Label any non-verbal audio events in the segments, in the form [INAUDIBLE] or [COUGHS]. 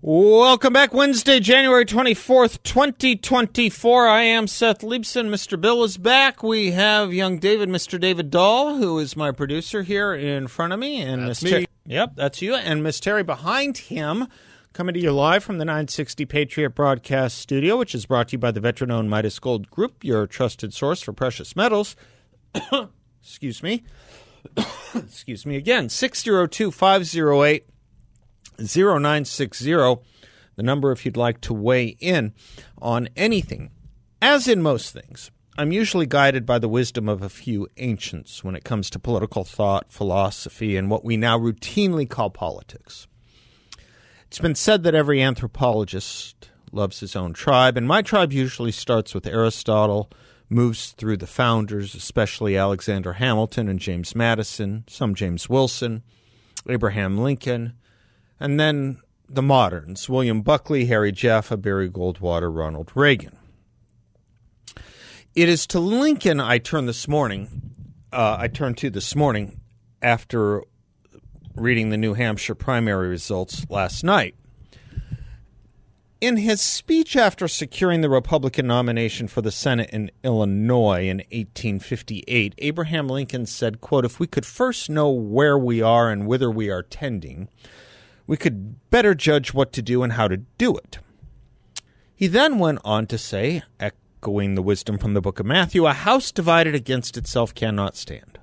Welcome back, Wednesday, January 24th, 2024. I am Seth Leibsohn. Mr. Bill is back. We have young David, Mr. David Doll, who is my producer here in front of me. And That's Miss me. Ter- yep, that's you. And Miss Terry behind him, coming to you live from the 960 Patriot Broadcast Studio, which is brought to you by the veteran owned Midas Gold Group, your trusted source for precious metals. [COUGHS] Excuse me. [COUGHS] Excuse me again. 602 508 0960, the number if you'd like to weigh in on anything. As in most things, I'm usually guided by the wisdom of a few ancients when it comes to political thought, philosophy, and what we now routinely call politics. It's been said that every anthropologist loves his own tribe, and my tribe usually starts with Aristotle, moves through the founders, especially Alexander Hamilton and James Madison, some James Wilson, Abraham Lincoln, and then the moderns William Buckley, Harry Jaffa, Barry Goldwater, Ronald Reagan. It is to Lincoln I turn this morning. Uh, I turned to this morning after reading the New Hampshire primary results last night. In his speech after securing the Republican nomination for the Senate in Illinois in 1858, Abraham Lincoln said, quote, If we could first know where we are and whither we are tending, we could better judge what to do and how to do it. He then went on to say, echoing the wisdom from the book of Matthew, a house divided against itself cannot stand.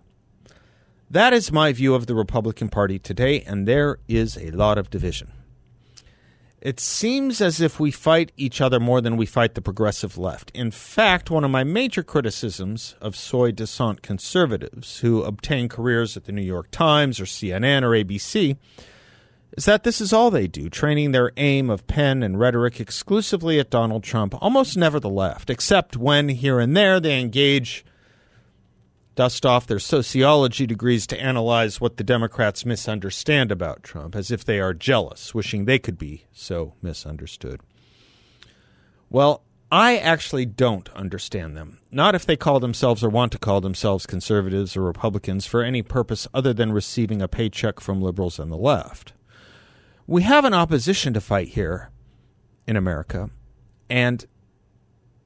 That is my view of the Republican Party today, and there is a lot of division. It seems as if we fight each other more than we fight the progressive left. In fact, one of my major criticisms of soi disant conservatives who obtain careers at the New York Times or CNN or ABC is that this is all they do, training their aim of pen and rhetoric exclusively at Donald Trump, almost never the left, except when here and there they engage, dust off their sociology degrees to analyze what the Democrats misunderstand about Trump, as if they are jealous, wishing they could be so misunderstood. Well, I actually don't understand them. Not if they call themselves or want to call themselves conservatives or Republicans for any purpose other than receiving a paycheck from liberals and the left we have an opposition to fight here in America, and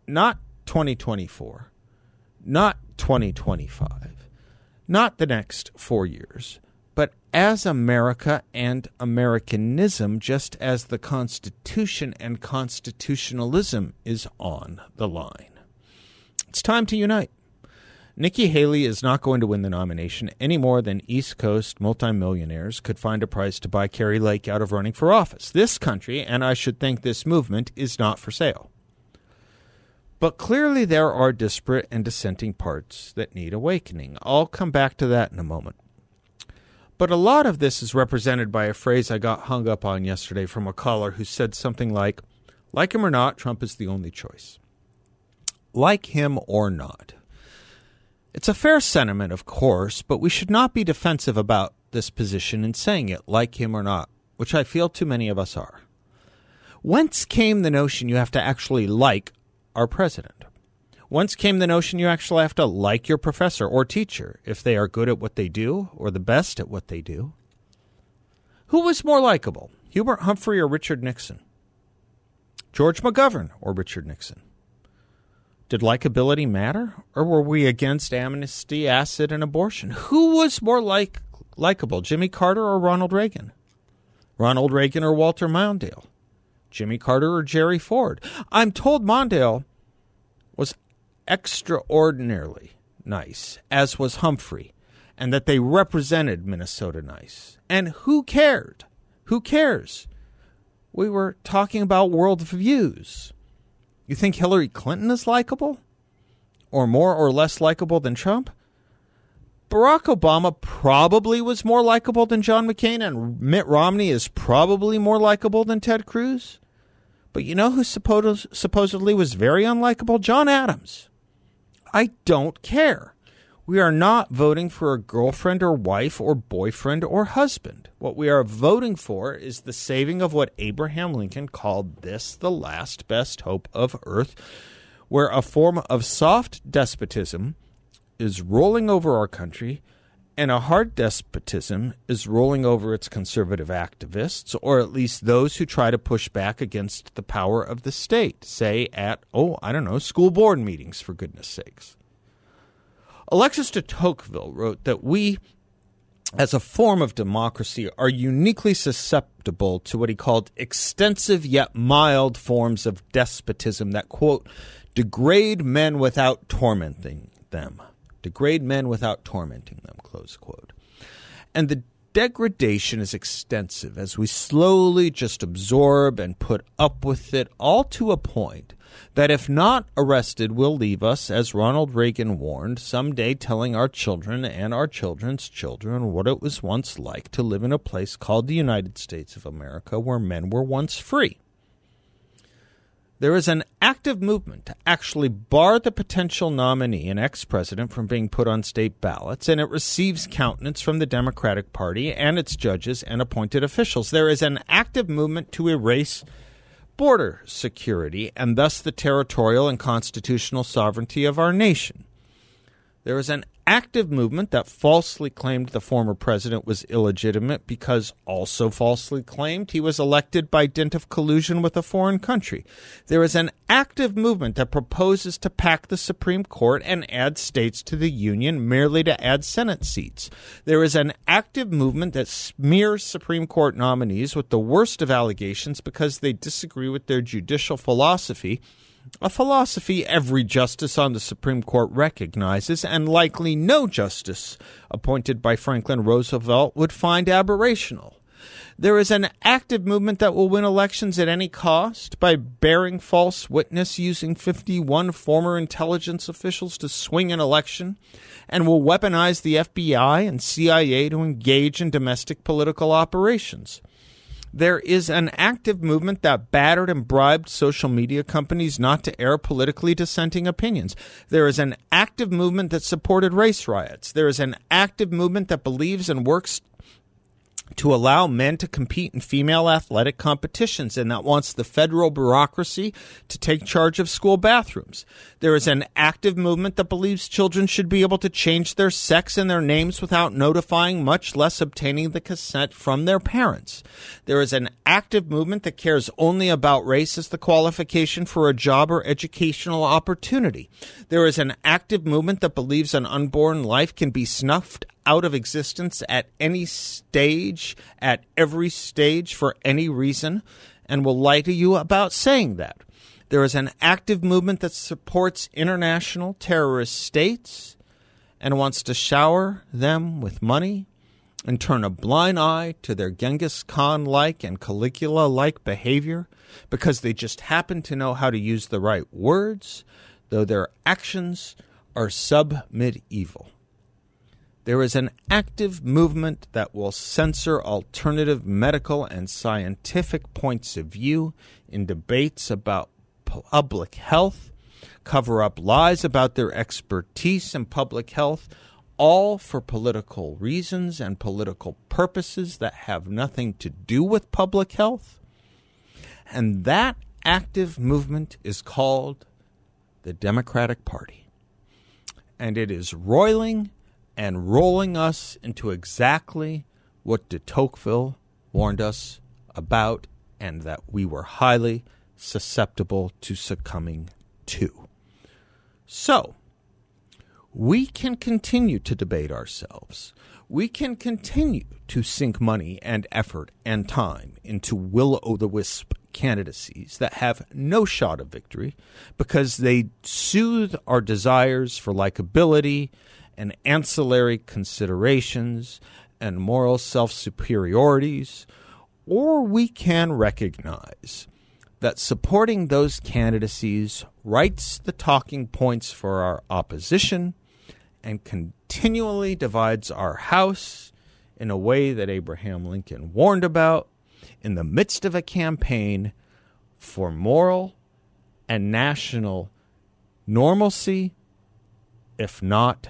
not 2024, not 2025, not the next four years, but as America and Americanism, just as the Constitution and constitutionalism is on the line. It's time to unite. Nikki Haley is not going to win the nomination any more than East Coast multimillionaires could find a price to buy Kari Lake out of running for office. This country, and I should think this movement, is not for sale. But clearly there are disparate and dissenting parts that need awakening. I'll come back to that in a moment. But a lot of this is represented by a phrase I got hung up on yesterday from a caller who said something like, like him or not, Trump is the only choice. Like him or not. It's a fair sentiment, of course, but we should not be defensive about this position in saying it, like him or not, which I feel too many of us are. Whence came the notion you have to actually like our president? Whence came the notion you actually have to like your professor or teacher if they are good at what they do or the best at what they do? Who was more likable, Hubert Humphrey or Richard Nixon? George McGovern or Richard Nixon? Did likability matter, or were we against amnesty, acid, and abortion? Who was more like likable, Jimmy Carter or Ronald Reagan? Ronald Reagan or Walter Mondale? Jimmy Carter or Jerry Ford? I'm told Mondale was extraordinarily nice, as was Humphrey, and that they represented Minnesota nice. And who cared? Who cares? We were talking about world views. You think Hillary Clinton is likable? Or more or less likable than Trump? Barack Obama probably was more likable than John McCain, and Mitt Romney is probably more likable than Ted Cruz. But you know who suppos- supposedly was very unlikable? John Adams. I don't care. We are not voting for a girlfriend or wife or boyfriend or husband. What we are voting for is the saving of what Abraham Lincoln called this the last best hope of earth, where a form of soft despotism is rolling over our country and a hard despotism is rolling over its conservative activists, or at least those who try to push back against the power of the state, say at, oh, I don't know, school board meetings, for goodness sakes. Alexis de Tocqueville wrote that we, as a form of democracy, are uniquely susceptible to what he called extensive yet mild forms of despotism that, quote, degrade men without tormenting them degrade men without tormenting them, close quote. And the degradation is extensive as we slowly just absorb and put up with it all to a point that if not arrested will leave us, as Ronald Reagan warned, someday telling our children and our children's children what it was once like to live in a place called the United States of America where men were once free. There is an active movement to actually bar the potential nominee, an ex president, from being put on state ballots, and it receives countenance from the Democratic Party and its judges and appointed officials. There is an active movement to erase border security and thus the territorial and constitutional sovereignty of our nation. There is an active movement that falsely claimed the former president was illegitimate because also falsely claimed he was elected by dint of collusion with a foreign country. There is an active movement that proposes to pack the Supreme Court and add states to the Union merely to add Senate seats. There is an active movement that smears Supreme Court nominees with the worst of allegations because they disagree with their judicial philosophy a philosophy every justice on the Supreme Court recognizes, and likely no justice appointed by Franklin Roosevelt would find aberrational. There is an active movement that will win elections at any cost by bearing false witness using 51 former intelligence officials to swing an election and will weaponize the FBI and CIA to engage in domestic political operations. There is an active movement that battered and bribed social media companies not to air politically dissenting opinions. There is an active movement that supported race riots. There is an active movement that believes and works to allow men to compete in female athletic competitions and that wants the federal bureaucracy to take charge of school bathrooms. There is an active movement that believes children should be able to change their sex and their names without notifying, much less obtaining the consent from their parents. There is an active movement that cares only about race as the qualification for a job or educational opportunity. There is an active movement that believes an unborn life can be snuffed out of existence at any stage, at every stage, for any reason, and will lie to you about saying that. There is an active movement that supports international terrorist states and wants to shower them with money and turn a blind eye to their Genghis Khan like and Caligula like behavior because they just happen to know how to use the right words, though their actions are sub medieval. There is an active movement that will censor alternative medical and scientific points of view in debates about public health, cover up lies about their expertise in public health, all for political reasons and political purposes that have nothing to do with public health. And that active movement is called the Democratic Party. And it is roiling and rolling us into exactly what de Tocqueville warned us about and that we were highly susceptible to succumbing to. So, we can continue to debate ourselves. We can continue to sink money and effort and time into will o' the wisp candidacies that have no shot of victory because they soothe our desires for likability and ancillary considerations and moral self superiorities, or we can recognize that supporting those candidacies writes the talking points for our opposition and continually divides our house in a way that Abraham Lincoln warned about in the midst of a campaign for moral and national normalcy, if not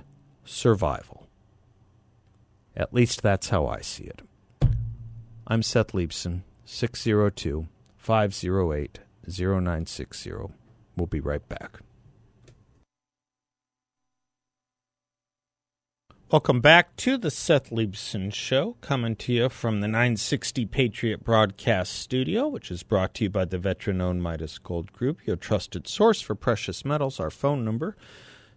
survival. At least that's how I see it. I'm Seth Leibsohn, 602 508 0960. We'll be right back. Welcome back to the Seth Leibsohn Show, coming to you from the 960 Patriot Broadcast Studio, which is brought to you by the veteran owned Midas Gold Group, your trusted source for precious metals. Our phone number,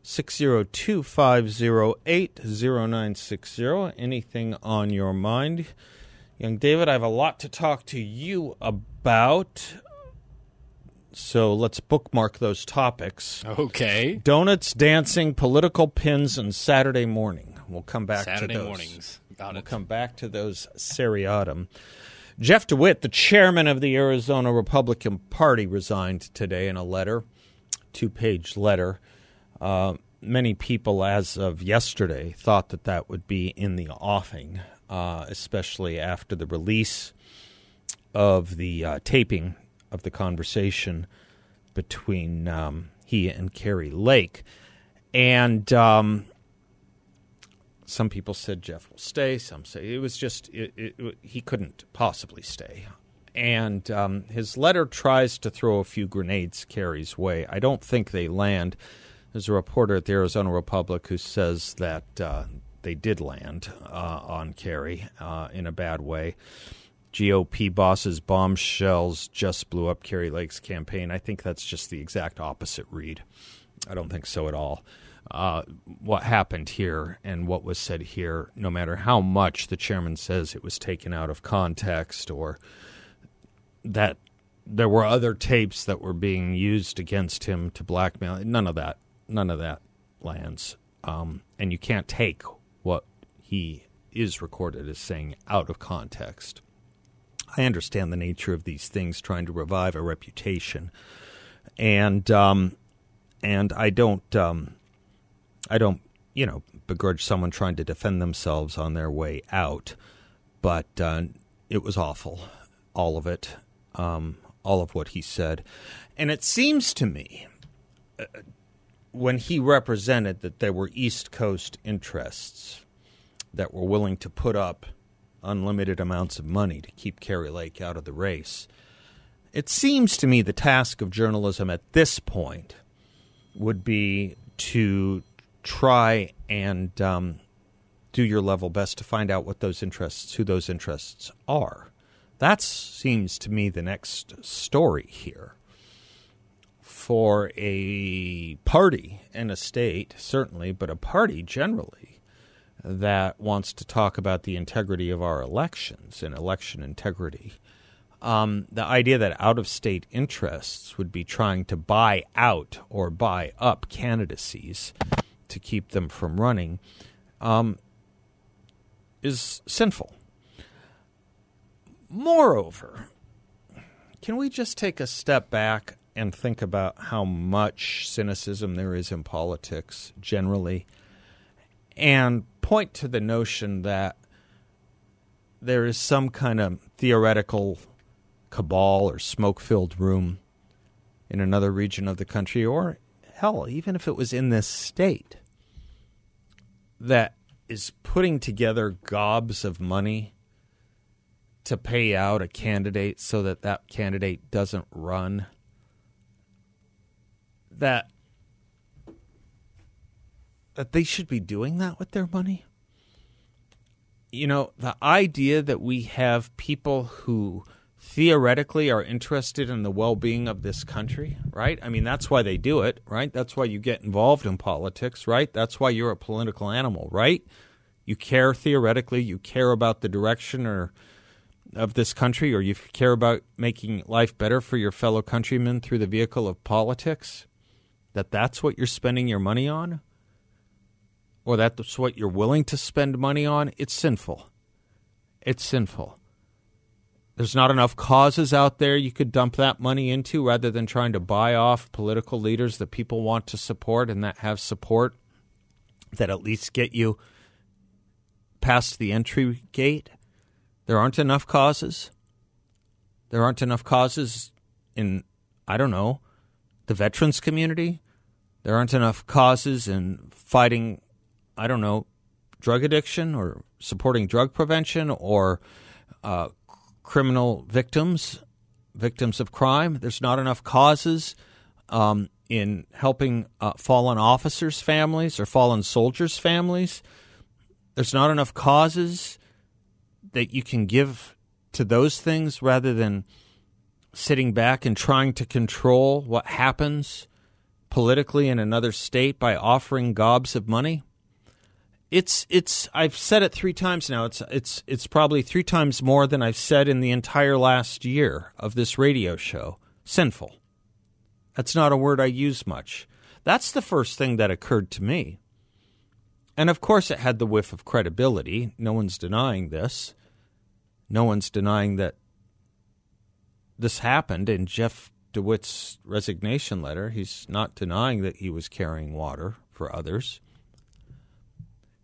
602 508 0960. Anything on your mind? Young David, I have a lot to talk to you about. So let's bookmark those topics. Okay. Donuts, dancing, political pins, and Saturday morning. We'll come back Saturday to those. Saturday mornings. Got we'll it. come back to those seriatim. Jeff DeWit, the chairman of the Arizona Republican Party, resigned today in a letter, two page letter. Uh, many people, as of yesterday, thought that that would be in the offing, uh, especially after the release of the uh, taping of the conversation between um, he and Kari Lake. And um, some people said Jeff will stay. Some say it was just it, it, he couldn't possibly stay. And um, his letter tries to throw a few grenades Kari's way. I don't think they land. There's a reporter at the Arizona Republic who says that uh, they did land uh, on Kari uh, in a bad way. GOP bosses bombshells just blew up Kari Lake's campaign. I think that's just the exact opposite read. I don't think so at all. Uh, what happened here and what was said here, no matter how much the chairman says it was taken out of context or that there were other tapes that were being used against him to blackmail, none of that, none of that lands. Um, and you can't take what he is recorded as saying out of context. I understand the nature of these things, trying to revive a reputation, and um, and I don't um, I don't you know begrudge someone trying to defend themselves on their way out, but uh, it was awful, all of it, um, all of what he said, and it seems to me. Uh, when he represented that there were East Coast interests that were willing to put up unlimited amounts of money to keep Kari Lake out of the race. It seems to me the task of journalism at this point would be to try and um, do your level best to find out what those interests, who those interests are. That seems to me the next story here. For a party and a state, certainly, but a party generally, that wants to talk about the integrity of our elections and election integrity. Um, the idea that out of state interests would be trying to buy out or buy up candidacies to keep them from running um, is sinful. Moreover, can we just take a step back and think about how much cynicism there is in politics generally? and point to the notion that there is some kind of theoretical cabal or smoke filled room in another region of the country, or hell, even if it was in this state, that is putting together gobs of money to pay out a candidate so that that candidate doesn't run. That that they should be doing that with their money? You know, the idea that we have people who theoretically are interested in the well being of this country, right? I mean, that's why they do it, right? That's why you get involved in politics, right? That's why you're a political animal, right? You care theoretically, you care about the direction or of this country, or you care about making life better for your fellow countrymen through the vehicle of politics. That that's what you're spending your money on or that's what you're willing to spend money on, it's sinful. It's sinful. There's not enough causes out there you could dump that money into rather than trying to buy off political leaders that people want to support and that have support that at least get you past the entry gate. There aren't enough causes. There aren't enough causes in, I don't know, the veterans community. There aren't enough causes in fighting, I don't know, drug addiction or supporting drug prevention or uh, criminal victims, victims of crime. There's not enough causes um, in helping uh, fallen officers' families or fallen soldiers' families. There's not enough causes that you can give to those things rather than sitting back and trying to control what happens politically in another state by offering gobs of money. It's it's I've said it 3 times now. It's it's it's probably 3 times more than I've said in the entire last year of this radio show. Sinful. That's not a word I use much. That's the first thing that occurred to me. And of course, it had the whiff of credibility. No one's denying this. No one's denying that this happened in Jeff DeWit's resignation letter. He's not denying that he was carrying water for others.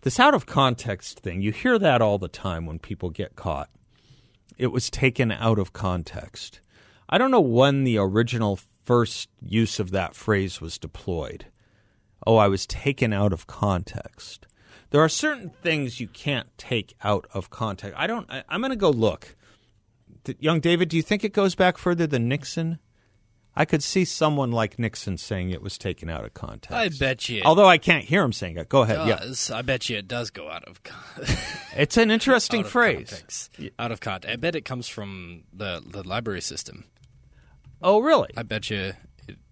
This out of context thing, you hear that all the time when people get caught. It was taken out of context. I don't know when the original first use of that phrase was deployed. Oh, I was taken out of context. There are certain things you can't take out of context. I don't. I, am going to go look. Young David, do you think it goes back further than Nixon? I could see someone like Nixon saying it was taken out of context. I bet you. Although I can't hear him saying it. Go ahead. Does. Yeah. I bet you it does go out of. context. [LAUGHS] it's an interesting phrase. Context. Out of context. I bet it comes from the the library system. Oh, really? I bet you.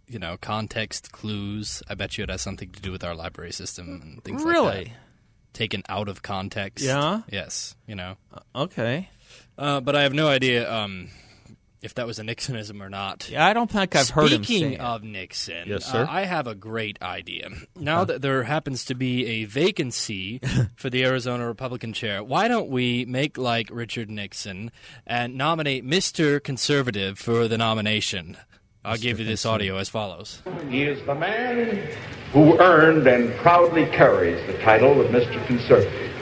You know, context clues. I bet you it has something to do with our library system and things really? like that. Really? Taken out of context. Yeah. Yes. You know. Uh, okay. Uh, but I have no idea um, if that was a Nixonism or not. Yeah, I don't think I've heard him Speaking of Nixon, yes, sir. Uh, I have a great idea. [LAUGHS] Now that there happens to be a vacancy [LAUGHS] for the Arizona Republican chair, why don't we make like Richard Nixon and nominate Mr. Conservative for the nomination? I'll give you this audio as follows. He is the man who earned and proudly carries the title of Mr. Conservative.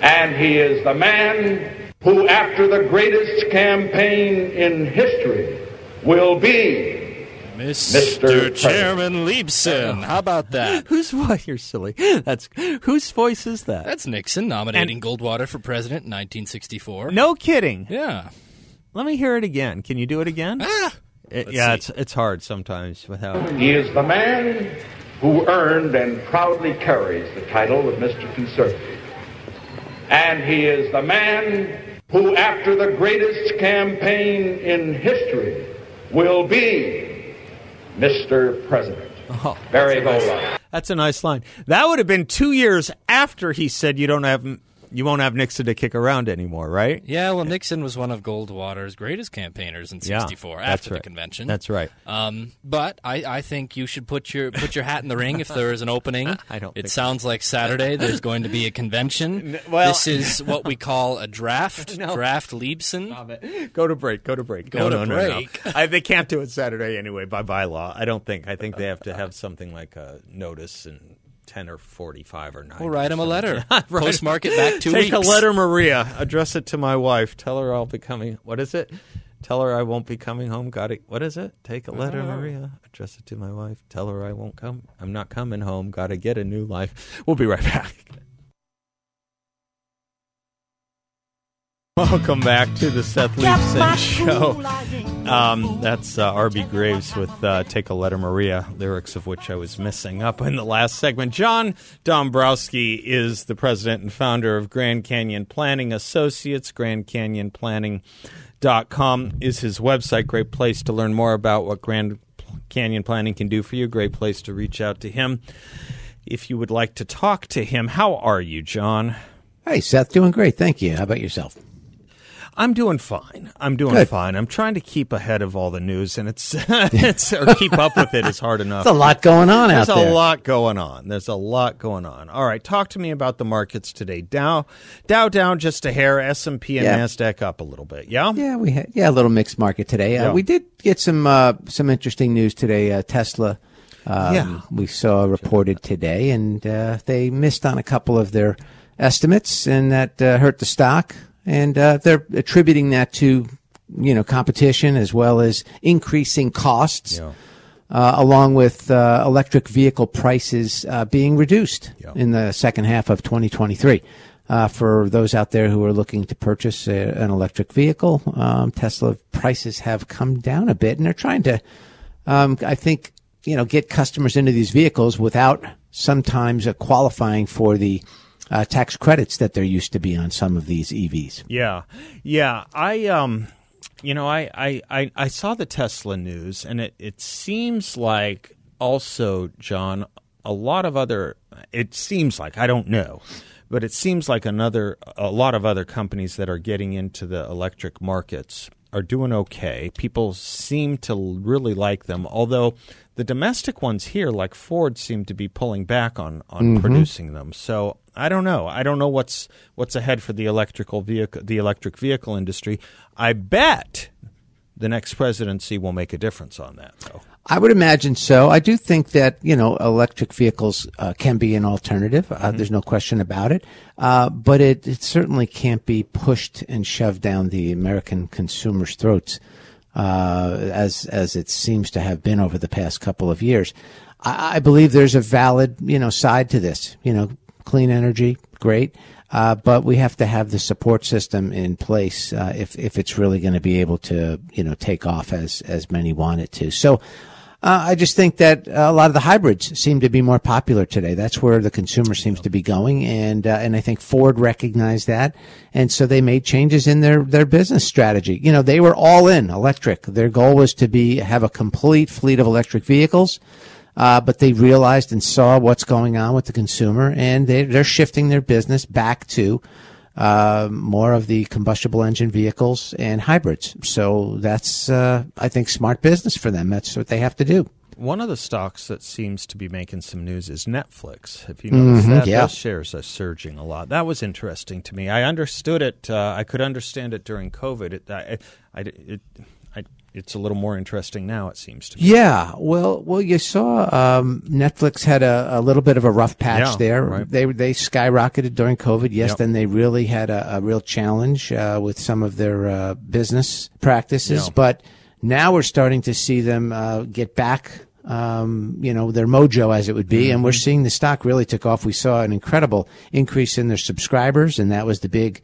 And he is the man who, after the greatest campaign in history, will be Mr. Mr. Chairman Leibsohn. How about that? [LAUGHS] whose voice? You're silly. That's whose voice is that? That's Nixon nominating Goldwater for president in 1964. no kidding. Yeah. Let me hear it again. Can you do it again? Ah. It- yeah, see. it's it's hard sometimes without. He is the man who earned and proudly carries the title of Mr. Conservative. And he is the man who, after the greatest campaign in history, will be Mr. President. Oh, Barry Goldwater. That's a nice line. That would have been two years after he said you don't have you won't have Nixon to kick around anymore, right? Yeah, well, Nixon was one of Goldwater's greatest campaigners in '64 that's after the convention. That's right. Um, but I, I think you should put your put your hat in the ring if there is an opening. [LAUGHS] I don't It think- sounds like Saturday. There's going to be a convention. [LAUGHS] well- this is what we call a draft. [LAUGHS] No. Draft Leibsohn. Go to break. Go to break. Go no, to no, no, no. break. I, they can't do it Saturday anyway by bylaw. I don't think. I think they have to have something like a notice in ten or forty-five or nine. We'll write him a letter. [LAUGHS] Right. Postmark it back two Take a letter, Maria. Address it to my wife. Tell her I'll be coming. What is it? Tell her I won't be coming home. Got it. What is it? Take a letter, oh. Maria. Address it to my wife. Tell her I won't come. I'm not coming home. Got to get a new life. We'll be right [LAUGHS] back. Welcome back to the Seth Leibsohn [LAUGHS] Show. Um, that's uh, RB Greaves with uh, Take a Letter Maria, lyrics of which I was missing up in the last segment. John Dombroski is the president and founder of Grand Canyon Planning Associates. Grand Canyon Planning.com is his website. Great place to learn more about what Grand Canyon Planning can do for you. Great place to reach out to him if you would like to talk to him. How are you, John? Hey, Seth, doing great. Thank you. How about yourself? I'm doing fine. I'm doing Good. fine. I'm trying to keep ahead of all the news, and it's [LAUGHS] it's or keep up with it is hard enough. There's a lot going on There's out there. a lot going on. There's a lot going on. All right, talk to me about the markets today. Dow, Dow down just a hair. S and P and Yeah. Nasdaq up a little bit. Yeah. Yeah, we had yeah a little mixed market today. Uh, Yeah. We did get some uh, some interesting news today. Uh, Tesla Um, Yeah. We saw reported today, and uh, they missed on a couple of their estimates, and that uh, hurt the stock. And uh, they're attributing that to, you know, competition as well as increasing costs, uh, along with uh, electric vehicle prices uh, being reduced in the second half of 2023. Uh, for those out there who are looking to purchase a, an electric vehicle, um, Tesla prices have come down a bit, and they're trying to, um, I think, you know, get customers into these vehicles without sometimes uh, qualifying for the uh, tax credits that there used to be on some of these EVs. Yeah, yeah. I um, you know, I I I, I saw the Tesla news, and it it seems like also, John, a lot of other. It seems like I don't know. But it seems like another, a lot of other companies that are getting into the electric markets are doing okay. People seem to really like them, although the domestic ones here, like Ford, seem to be pulling back on on producing them. So I don't know. I don't know what's what's ahead for the electrical vehicle, the electric vehicle industry. I bet the next presidency will make a difference on that, though. I would imagine so. I do think that you know electric vehicles uh, can be an alternative. Uh, There's no question about it. Uh, but it, it certainly can't be pushed and shoved down the American consumers' throats uh, as as it seems to have been over the past couple of years. I, I believe there's a valid you know side to this. You know, clean energy, great. Uh, but we have to have the support system in place uh, if if it's really going to be able to you know take off as as many want it to. So. Uh, I just think that a lot of the hybrids seem to be more popular today. That's where the consumer seems to be going, and uh, and I think Ford recognized that, and so they made changes in their their business strategy. You know, they were all in electric. Their goal was to be have a complete fleet of electric vehicles, uh, but they realized and saw what's going on with the consumer, and they, they're shifting their business back to uh, more of the combustible engine vehicles and hybrids. So that's, uh, I think, smart business for them. That's what they have to do. One of the stocks that seems to be making some news is Netflix. If you noticed that? yeah. Those shares are surging a lot. That was interesting to me. I understood it. Uh, I could understand it during COVID. It, I, I, it, it's a little more interesting now. It seems to me. Yeah, well, well, you saw um, Netflix had a, a little bit of a rough patch Yeah, there. right. They they skyrocketed during COVID. Yes, Yep. then they really had a, a real challenge uh, with some of their uh, business practices. Yeah. But now we're starting to see them uh, get back. Um, you know their mojo, as it would be, and we're Mm-hmm. seeing the stock really took off. We saw an incredible increase in their subscribers, and that was the big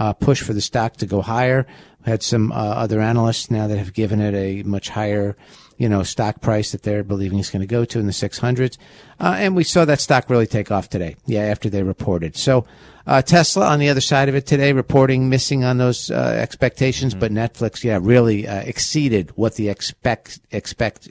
uh, push for the stock to go higher. We had some uh, other analysts now that have given it a much higher, you know, stock price that they're believing it's going to go to in the 600s. Uh, and we saw that stock really take off today. Yeah, after they reported. So uh, Tesla on the other side of it today, reporting missing on those uh, expectations, but Netflix, yeah, really uh, exceeded what the expect expect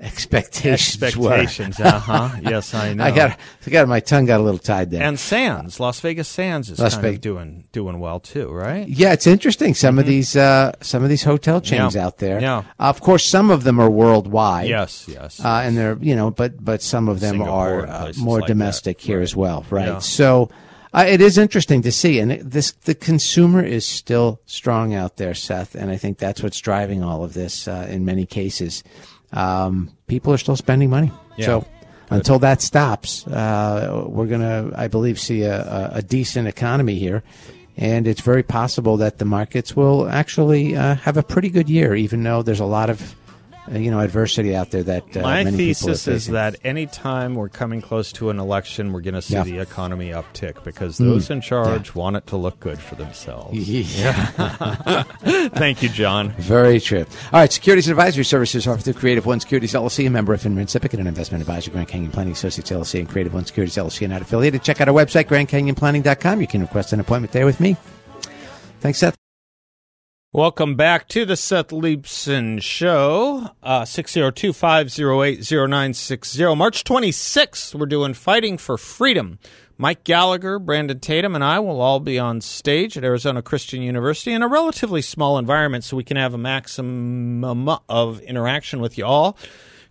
expectations. Expectations. uh huh. Yes, I [LAUGHS] know. I got, I got my tongue got a little tied there. and Sands, Las Vegas Sands is Las kind Vegas. of doing doing well too, right? Yeah, it's interesting. Some of these, uh, some of these hotel chains Mm-hmm. Yeah. out there. Yeah. Of course, some of them are worldwide. Yes, yes. Uh, and they're, you know, but but some of them Singapore are uh, more like domestic that. here Right. as well, right? Yeah. So uh, it is interesting to see, and it, this the consumer is still strong out there, Seth, and I think that's what's driving all of this. Uh, in many cases, um, people are still spending money. Yeah. So until that stops, uh, we're gonna, I believe, see a, a, a decent economy here. And it's very possible that the markets will actually uh, have a pretty good year, even though there's a lot of, uh, you know, adversity out there that uh, My many people are thesis is that anytime we're coming close to an election, we're going to see Yeah. the economy uptick because those in charge want it to look good for themselves. [LAUGHS] yeah. [LAUGHS] Thank you, John. Very true. All right, securities advisory services offered through Creative One Securities LLC, a member of FINRA SIPC, and an investment advisor, Grand Canyon Planning Associates LLC, and Creative One Securities LLC, and not affiliated. Check out our website, GrandCanyonPlanning.com. You can request an appointment there with me. Thanks, Seth. Welcome back to the Seth Leibsohn Show, uh, 602-508-0960. March 26th, we're doing Fighting for Freedom. Mike Gallagher, Brandon Tatum, and I will all be on stage at Arizona Christian University in a relatively small environment so we can have a maximum of interaction with you all.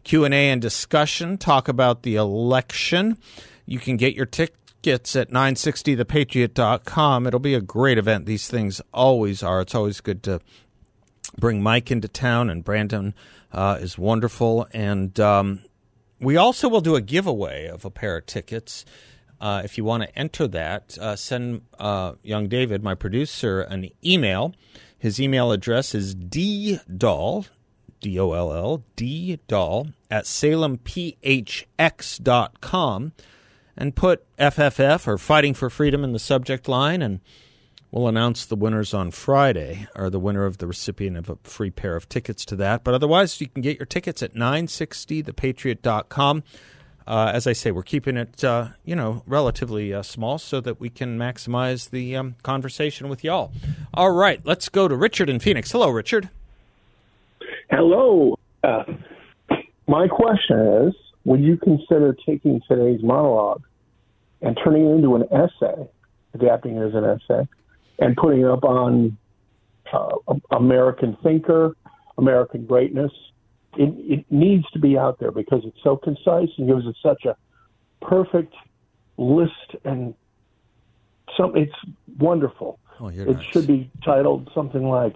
Q&A and discussion, talk about the election. You can get your tickets at 960thepatriot.com. It'll be a great event. These things always are. It's always good to bring Mike into town, and Brandon uh, is wonderful. And um, we also will do a giveaway of a pair of tickets. Uh, if you want to enter that, uh, send uh, young David, my producer, an email. His email address is ddoll, D O L L, D doll, at salemphx.com and put FFF or Fighting for Freedom in the subject line, and we'll announce the winners on Friday, or the winner of the recipient of a free pair of tickets to that. But otherwise, you can get your tickets at 960thepatriot.com. Uh, as I say, we're keeping it, uh, you know, relatively uh, small so that we can maximize the um, conversation with y'all. All right, let's go to Richard in Phoenix. Hello, Richard. Hello. Uh, my question is Would you consider taking today's monologue and turning it into an essay, adapting it as an essay, and putting it up on uh, American Thinker, American Greatness? It, it needs to be out there because it's so concise and gives it such a perfect list and some it's wonderful. Oh, it nice. should be titled something like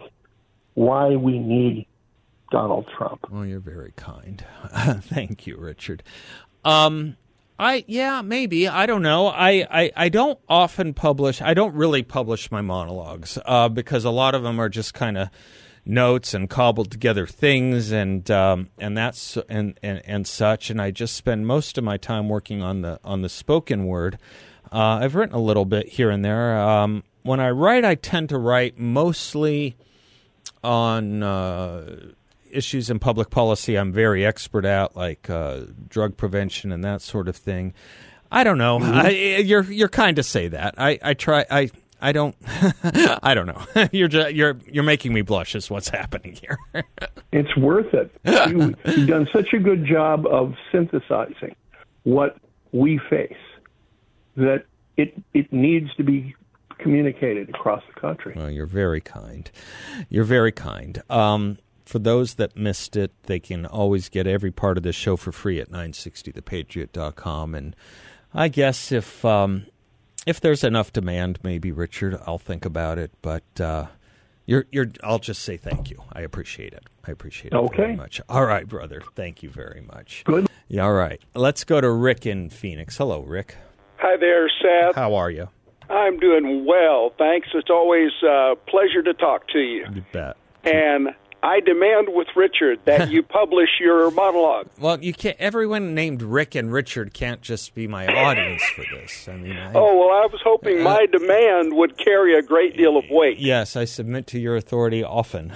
"Why We Need Donald Trump." Well, you're very kind. [LAUGHS] Thank you, Richard. Um, I yeah maybe I don't know. I, I, I don't often publish. I don't really publish my monologues uh, because a lot of them are just kind of notes and cobbled together things and um, and that's and, and and such. And I just spend most of my time working on the on the spoken word. Uh, I've written a little bit here and there. Um, when I write, I tend to write mostly on uh, issues in public policy. I'm very expert at, like uh, drug prevention and that sort of thing. I don't know. I, you're you're kind to say that. I, I try. I I don't. [LAUGHS] I don't know. [LAUGHS] you're just, you're you're making me blush. Is what's [LAUGHS] happening here. It's worth it. You, you've done such a good job of synthesizing what we face that it it needs to be communicated across the country. Well, you're very kind. You're very kind. Um, for those that missed it, they can always get every part of the show for free at 960thepatriot.com. And I guess if um, if there's enough demand, maybe Richard, I'll think about it. But uh, you're you're. I'll just say thank you. I appreciate it. I appreciate it very much. All right, brother. Thank you very much. Good. Yeah. All right. Let's go to Rick in Phoenix. Hello, Rick. Hi there, Seth. How are you? I'm doing well, thanks. It's always a pleasure to talk to you. You bet. And I demand with Richard that [LAUGHS] you publish your monologue. Well, you can't. Everyone named Rick and Richard can't just be my audience for this. I mean, I, Oh, well, I was hoping uh, my demand would carry a great deal of weight. yes, I submit to your authority often.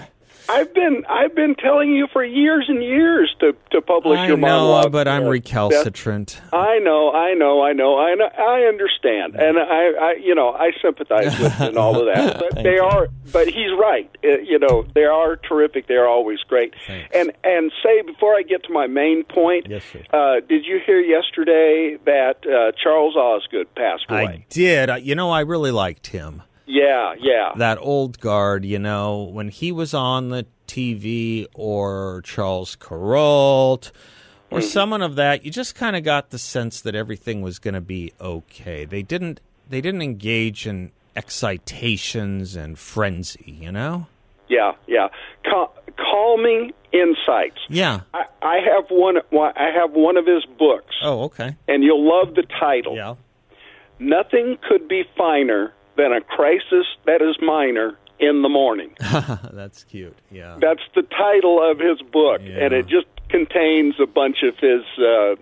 I've been I've been telling you for years and years to to publish I your know, monologue. but I'm uh, recalcitrant. I know, I know, I know, I know, I understand, and I, I, you know, I sympathize with and all of that. [LAUGHS] But they you. are, but he's right. Uh, you know, they are terrific. They are always great. Thanks. And and say before I get to my main point, Yes, sir. uh, did you hear yesterday that uh, Charles Osgood passed away? I did. You know, I really liked him. Yeah, yeah. That old guard, you know, when he was on the TV or Charles Kuralt or Mm-hmm. someone of that, you just kind of got the sense that everything was going to be okay. They didn't they didn't engage in excitations and frenzy, you know? Yeah, yeah. Cal- calming insights. Yeah. I, I have one. I have one of his books, Oh, okay. and you'll love the title. Yeah. Nothing could be finer than a crisis that is minor in the morning. [LAUGHS] That's cute. Yeah. That's the title of his book, Yeah. and it just contains a bunch of his. Uh,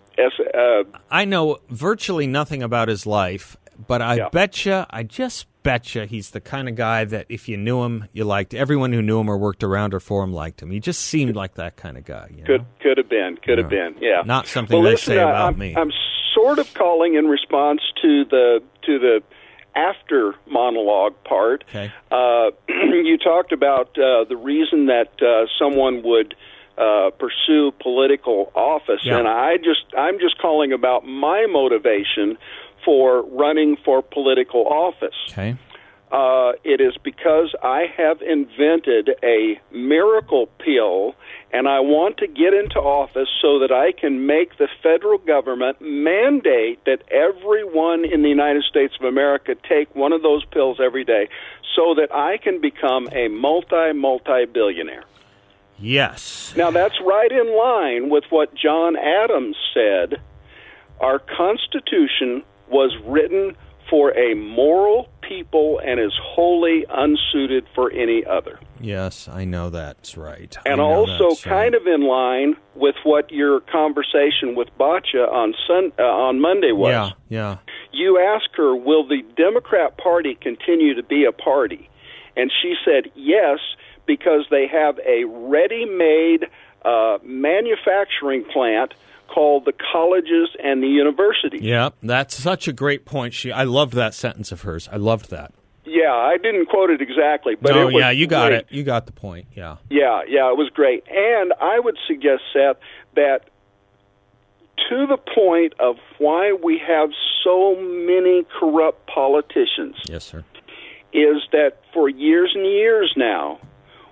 uh, I know virtually nothing about his life, but I Yeah. betcha, I just betcha he's the kind of guy that if you knew him, you liked. Everyone who knew him or worked around or for him liked him. He just seemed like that kind of guy. You know? could could have been, could have been, yeah. Not something well, they listen, say about I'm, me. I'm sort of calling in response to the to the after monologue part. Okay. Uh, [CLEARS THROAT] you talked about uh, the reason that uh, someone would uh, pursue political office, Yeah. and I just I'm just calling about my motivation for running for political office. Okay. Uh, it is because I have invented a miracle pill, and I want to get into office so that I can make the federal government mandate that everyone in the United States of America take one of those pills every day, so that I can become a multi multi billionaire. Yes. Now, that's right in line with what John Adams said. Our Constitution was written for a moral people and is wholly unsuited for any other. Yes, I know that's right. And also, kind of in line with what your conversation with Batya on Sun uh, on Monday was. Yeah, yeah. You asked her, "Will the Democrat Party continue to be a party?" And she said, "Yes, because they have a ready-made uh, manufacturing plant." called the colleges and the universities. Yeah, that's such a great point. She, I loved that sentence of hers. I loved that. Yeah, I didn't quote it exactly, but no, yeah, you got great. it. You got the point. Yeah, yeah, yeah. It was great, and I would suggest, Seth, that to the point of why we have so many corrupt politicians. Yes, sir. Is that for years and years now,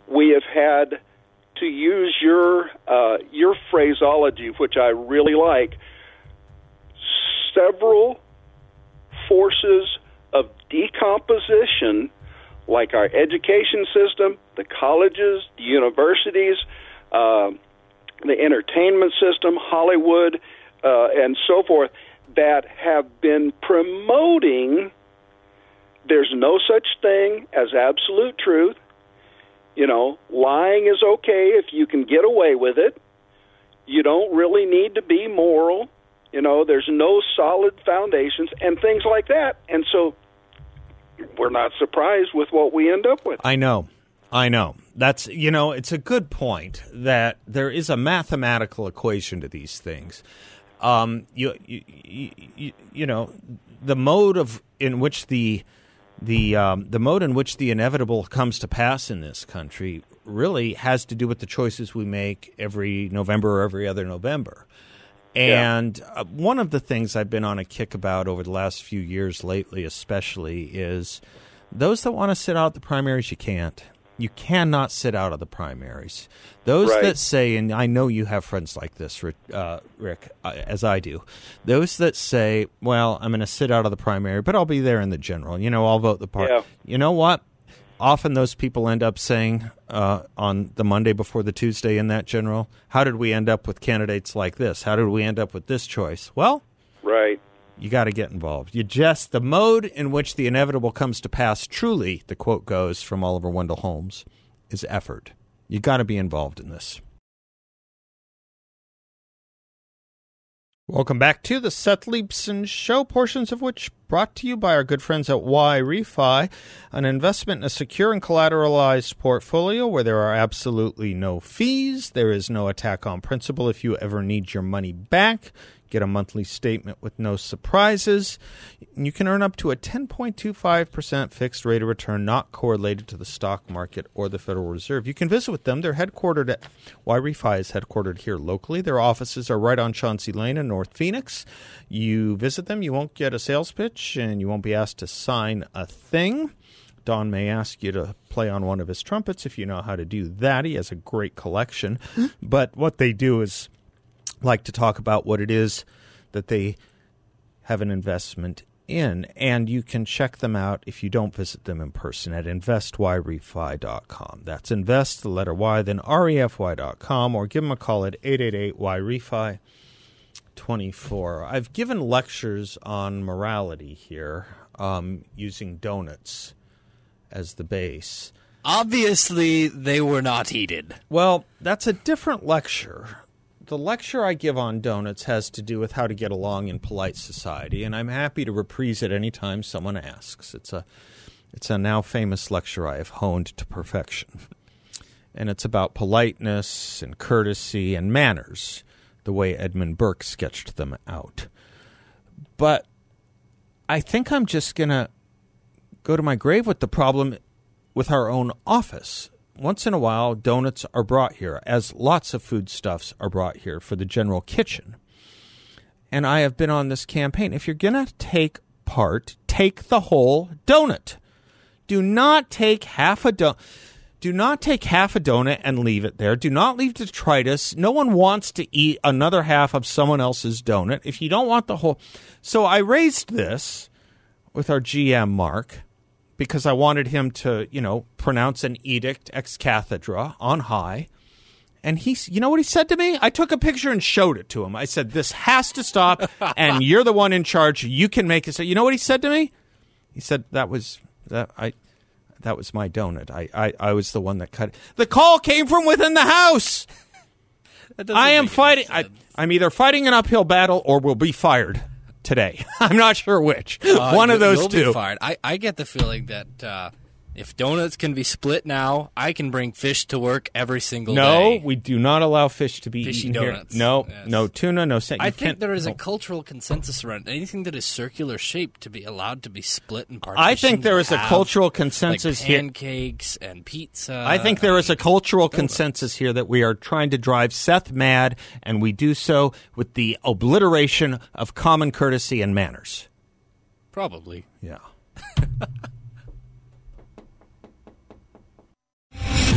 we have had to use your uh, your phraseology, which I really like, several forces of decomposition, like our education system, the colleges, the universities, uh, the entertainment system, Hollywood, uh, and so forth, that have been promoting. There's no such thing as absolute truth you know, lying is okay if you can get away with it. You don't really need to be moral. You know, there's no solid foundations and things like that. And so we're not surprised with what we end up with. I know. I know. That's, you know, it's a good point that there is a mathematical equation to these things. Um, you, you, you, you know, the mode of in which the the um, the mode in which the inevitable comes to pass in this country really has to do with the choices we make every November or every other November. And yeah. uh, one of the things I've been on a kick about over the last few years lately, especially, is those that want to sit out the primaries, you can't. You cannot sit out of the primaries. Those right. that say, and I know you have friends like this, uh, Rick, uh, as I do. Those that say, "Well, I'm going to sit out of the primary, but I'll be there in the general. You know, I'll vote the party." Yeah. You know what? Often those people end up saying uh, on the Monday before the Tuesday in that general, "How did we end up with candidates like this? How did we end up with this choice?" Well, right you got to get involved. You just, the mode in which the inevitable comes to pass, truly, the quote goes from Oliver Wendell Holmes, is effort. You got to be involved in this. Welcome back to the Seth Leibsohn Show, portions of which brought to you by our good friends at YRefy, an investment in a secure and collateralized portfolio where there are absolutely no fees. There is no attack on principal if you ever need your money back get a monthly statement with no surprises. You can earn up to a 10.25% fixed rate of return not correlated to the stock market or the Federal Reserve. You can visit with them. They're headquartered at YRefy is headquartered here locally. Their offices are right on Chauncey Lane in North Phoenix. You visit them, you won't get a sales pitch and you won't be asked to sign a thing. Don may ask you to play on one of his trumpets if you know how to do that. He has a great collection. Hmm? but what they do is like to talk about what it is that they have an investment in. And you can check them out if you don't visit them in person at investyrefy.com. That's invest, the letter Y, then refy.com, or give them a call at 888 YREFI 24. I've given lectures on morality here um, using donuts as the base. Obviously, they were not heated. Well, that's a different lecture the lecture I give on donuts has to do with how to get along in polite society, and I'm happy to reprise it anytime someone asks. It's a it's a now famous lecture I have honed to perfection. And it's about politeness and courtesy and manners, the way Edmund Burke sketched them out. But I think I'm just going to go to my grave with the problem with our own office once in a while, donuts are brought here, as lots of foodstuffs are brought here for the general kitchen. And I have been on this campaign. If you're going to take part, take the whole donut. Do not take half a donut. Do not take half a donut and leave it there. Do not leave detritus. No one wants to eat another half of someone else's donut. If you don't want the whole. So I raised this with our GM, Mark, because I wanted him to, you know, pronounce an edict ex cathedra on high And he's, you know what he said to me? I took a picture and showed it to him. I said, "This has to stop, [LAUGHS] and you're the one in charge. You can make it." So, you know what he said to me? He said that was that I that was my donut. I I, I was the one that cut. It. The call came from within the house. [LAUGHS] I am fighting. I, I'm either fighting an uphill battle or will be fired today. [LAUGHS] I'm not sure which. Uh, one of those two. I, I get the feeling that uh, if donuts can be split now, I can bring fish to work every single No, day. No, we do not allow fish to be Fishy eaten donuts. here. No, Yes. no tuna, no. Sa- I think there is a cultural consensus around anything that is circular shaped to be allowed to be split and I think there is a have, cultural like consensus here. pancakes and pizza. I think there is a cultural donuts. consensus here that we are trying to drive Seth mad, and we do so with the obliteration of common courtesy and manners. probably. Yeah. [LAUGHS]